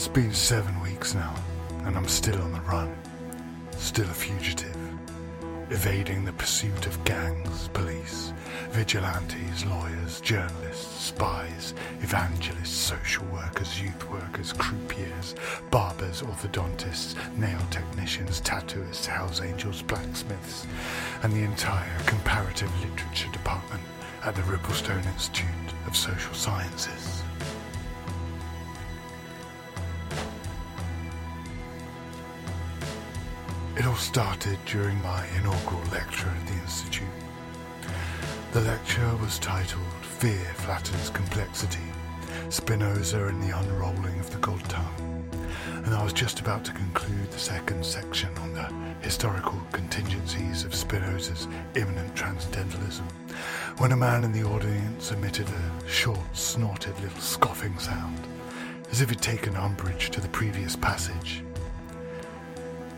It's been seven weeks now, and I'm still on the run. Still a fugitive. Evading the pursuit of gangs, police, vigilantes, lawyers, journalists, spies, evangelists, social workers, youth workers, croupiers, barbers, orthodontists, nail technicians, tattooists, house angels, blacksmiths, and the entire comparative literature department at the Ripplestone Institute of Social Sciences. It all started during my inaugural lecture at the Institute. The lecture was titled Fear Flattens Complexity Spinoza and the Unrolling of the God Tongue, and I was just about to conclude the second section on the historical contingencies of Spinoza's immanent transcendentalism when a man in the audience emitted a short, snorted little scoffing sound, as if he'd taken umbrage to the previous passage.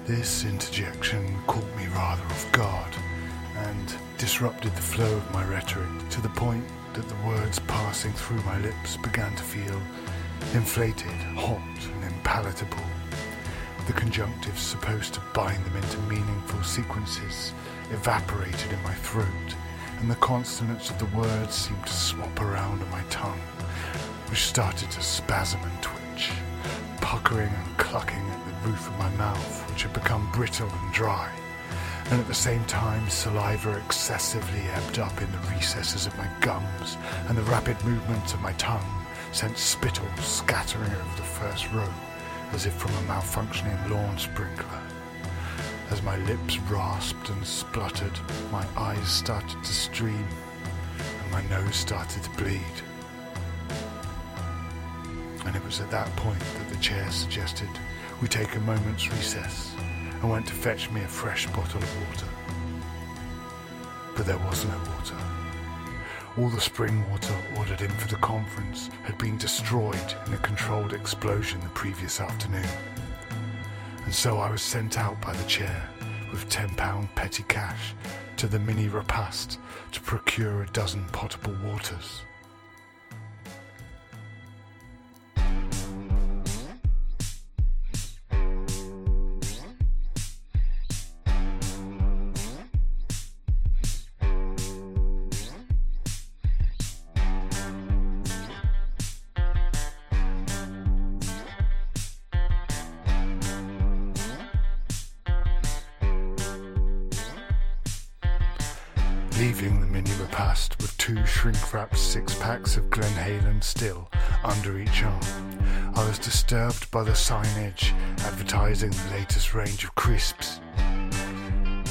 This interjection caught me rather off guard and disrupted the flow of my rhetoric to the point that the words passing through my lips began to feel inflated, hot, and impalatable. The conjunctives supposed to bind them into meaningful sequences evaporated in my throat, and the consonants of the words seemed to swap around on my tongue, which started to spasm and twitch, puckering and clucking roof of my mouth, which had become brittle and dry and at the same time saliva excessively ebbed up in the recesses of my gums, and the rapid movements of my tongue sent spittle scattering over the first row, as if from a malfunctioning lawn sprinkler. As my lips rasped and spluttered, my eyes started to stream, and my nose started to bleed. And it was at that point that the chair suggested we take a moment's recess and went to fetch me a fresh bottle of water. But there was no water. All the spring water ordered in for the conference had been destroyed in a controlled explosion the previous afternoon. And so I was sent out by the chair with £10 petty cash to the mini repast to procure a dozen potable waters. Leaving the mini repast with two shrink wrapped six packs of Glenhalan still under each arm. I was disturbed by the signage advertising the latest range of crisps. I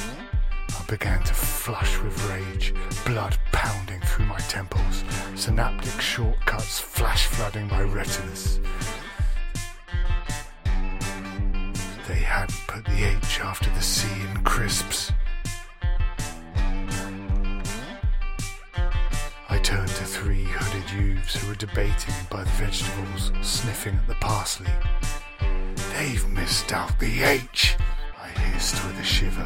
began to flush with rage, blood pounding through my temples, synaptic shortcuts flash flooding my retinas. They hadn't put the H after the C in crisps. Youths who were debating by the vegetables, sniffing at the parsley. They've missed out the H, I hissed with a shiver,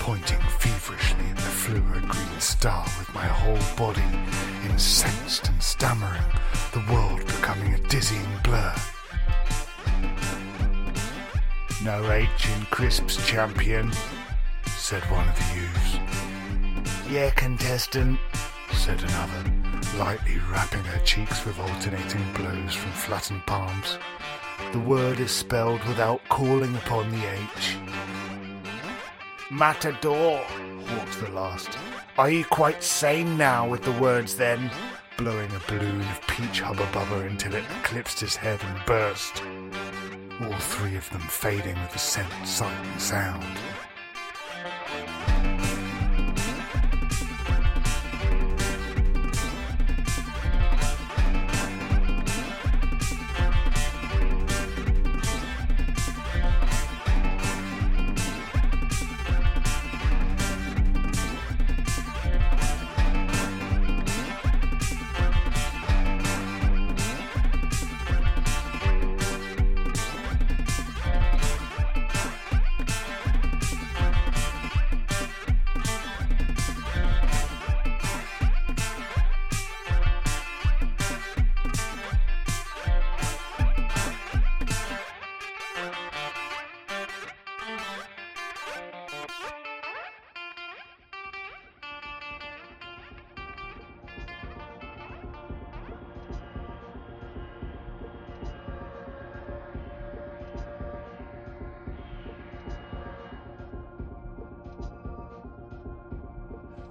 pointing feverishly at the fluid green star with my whole body incensed and stammering, the world becoming a dizzying blur. No H in crisps, champion, said one of the youths. Yeah, contestant, said another, lightly rapping her cheeks with alternating blows from flattened palms. The word is spelled without calling upon the H. Matador, walked the last. Are you quite sane now with the words then? Blowing a balloon of peach hubba bubba until it eclipsed his head and burst. All three of them fading with the scent, sight, and sound.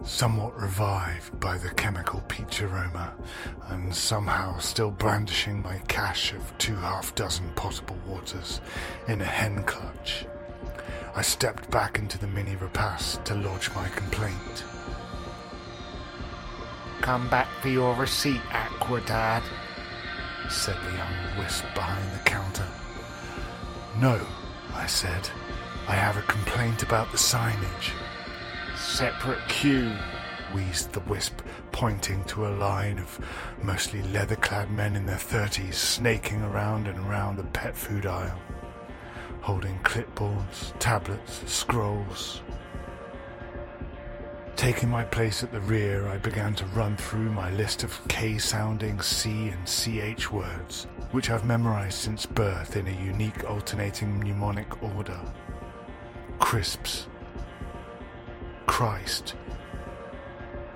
Somewhat revived by the chemical peach aroma, and somehow still brandishing my cache of two half dozen potable waters in a hen clutch. I stepped back into the mini repast to lodge my complaint. Come back for your receipt, Aquadad, said the young wisp behind the counter. No, I said. I have a complaint about the signage. Separate queue, wheezed the wisp, pointing to a line of mostly leather clad men in their thirties snaking around and around the pet food aisle, holding clipboards, tablets, scrolls. Taking my place at the rear, I began to run through my list of K sounding C and CH words, which I've memorized since birth in a unique alternating mnemonic order. Crisps, Christ,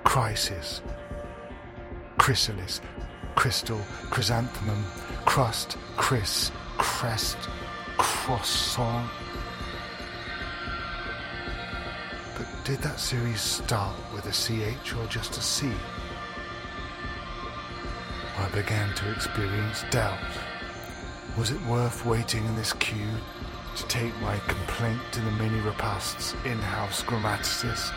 crisis, chrysalis, crystal, chrysanthemum, crust, chris, crest, croissant. But did that series start with a CH or just a C? I began to experience doubt. Was it worth waiting in this queue to take my complaint to the mini repast's in-house grammaticist.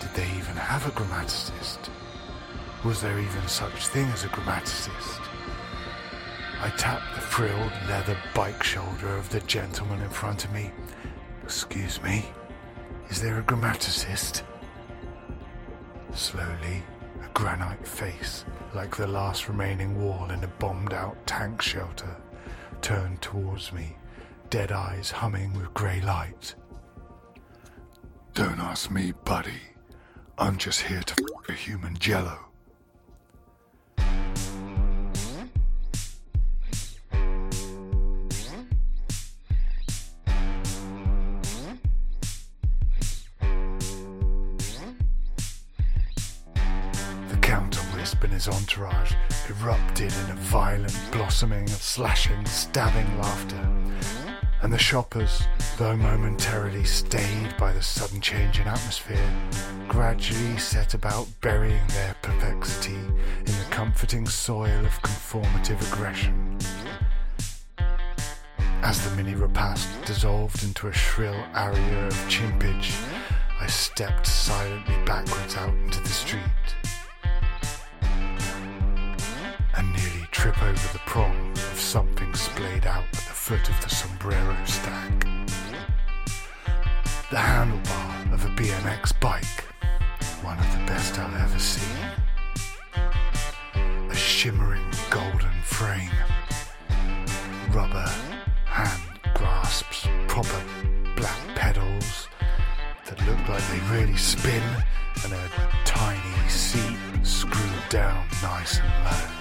Did they even have a grammaticist? Was there even such thing as a grammaticist? I tapped the frilled leather bike shoulder of the gentleman in front of me. Excuse me, is there a grammaticist? Slowly, a granite face, like the last remaining wall in a bombed out tank shelter, turned towards me dead eyes humming with grey light. Don't ask me, buddy. I'm just here to f a human jello. And his entourage erupted in a violent blossoming of slashing, stabbing laughter and the shoppers, though momentarily stayed by the sudden change in atmosphere, gradually set about burying their perplexity in the comforting soil of conformative aggression. As the mini repast dissolved into a shrill aria of chimpage, I stepped silently backwards out into the street and nearly trip over the prongs of something splayed out foot of the sombrero stack. The handlebar of a BMX bike, one of the best I'll ever see. A shimmering golden frame, rubber hand grasps, proper black pedals that look like they really spin, and a tiny seat screwed down nice and low.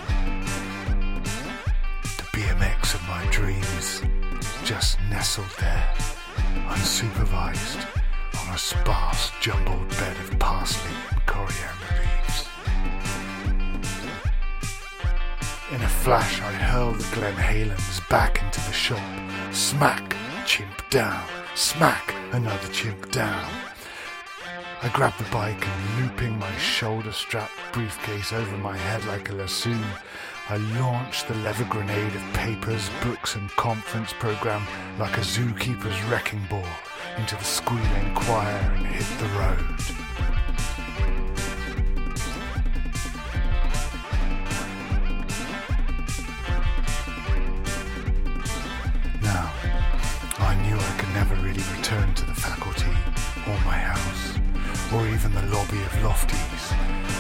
Dreams just nestled there, unsupervised, on a sparse, jumbled bed of parsley and coriander leaves. In a flash, I hurled the Glen Halens back into the shop. Smack, chimp down. Smack, another chimp down. I grabbed the bike and looping my shoulder strap briefcase over my head like a lasso, I launched the lever grenade of papers, books, and conference program like a zookeeper's wrecking ball into the squealing choir and hit the road. Or even the lobby of Lofties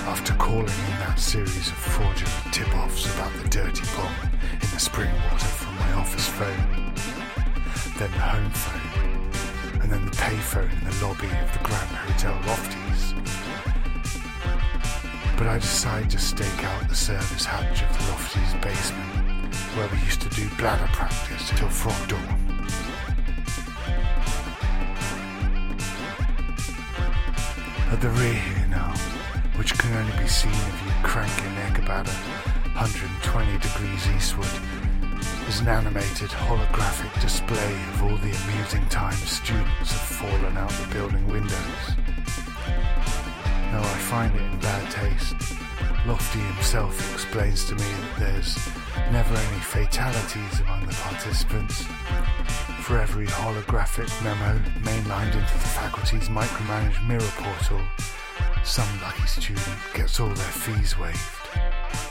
after calling in that series of fraudulent tip-offs about the dirty bomb in the spring water from my office phone, then the home phone, and then the payphone in the lobby of the Grand Hotel Lofties. But I decided to stake out the service hatch of the Lofties basement, where we used to do bladder practice till frog dawn. At the rear here now, which can only be seen if you crank your neck about 120 degrees eastward, is an animated holographic display of all the amusing times students have fallen out the building windows. though I find it in bad taste. Lofty himself explains to me that there's never any fatalities among the participants. For every holographic memo mainlined into the faculty's micromanaged mirror portal, some lucky student gets all their fees waived.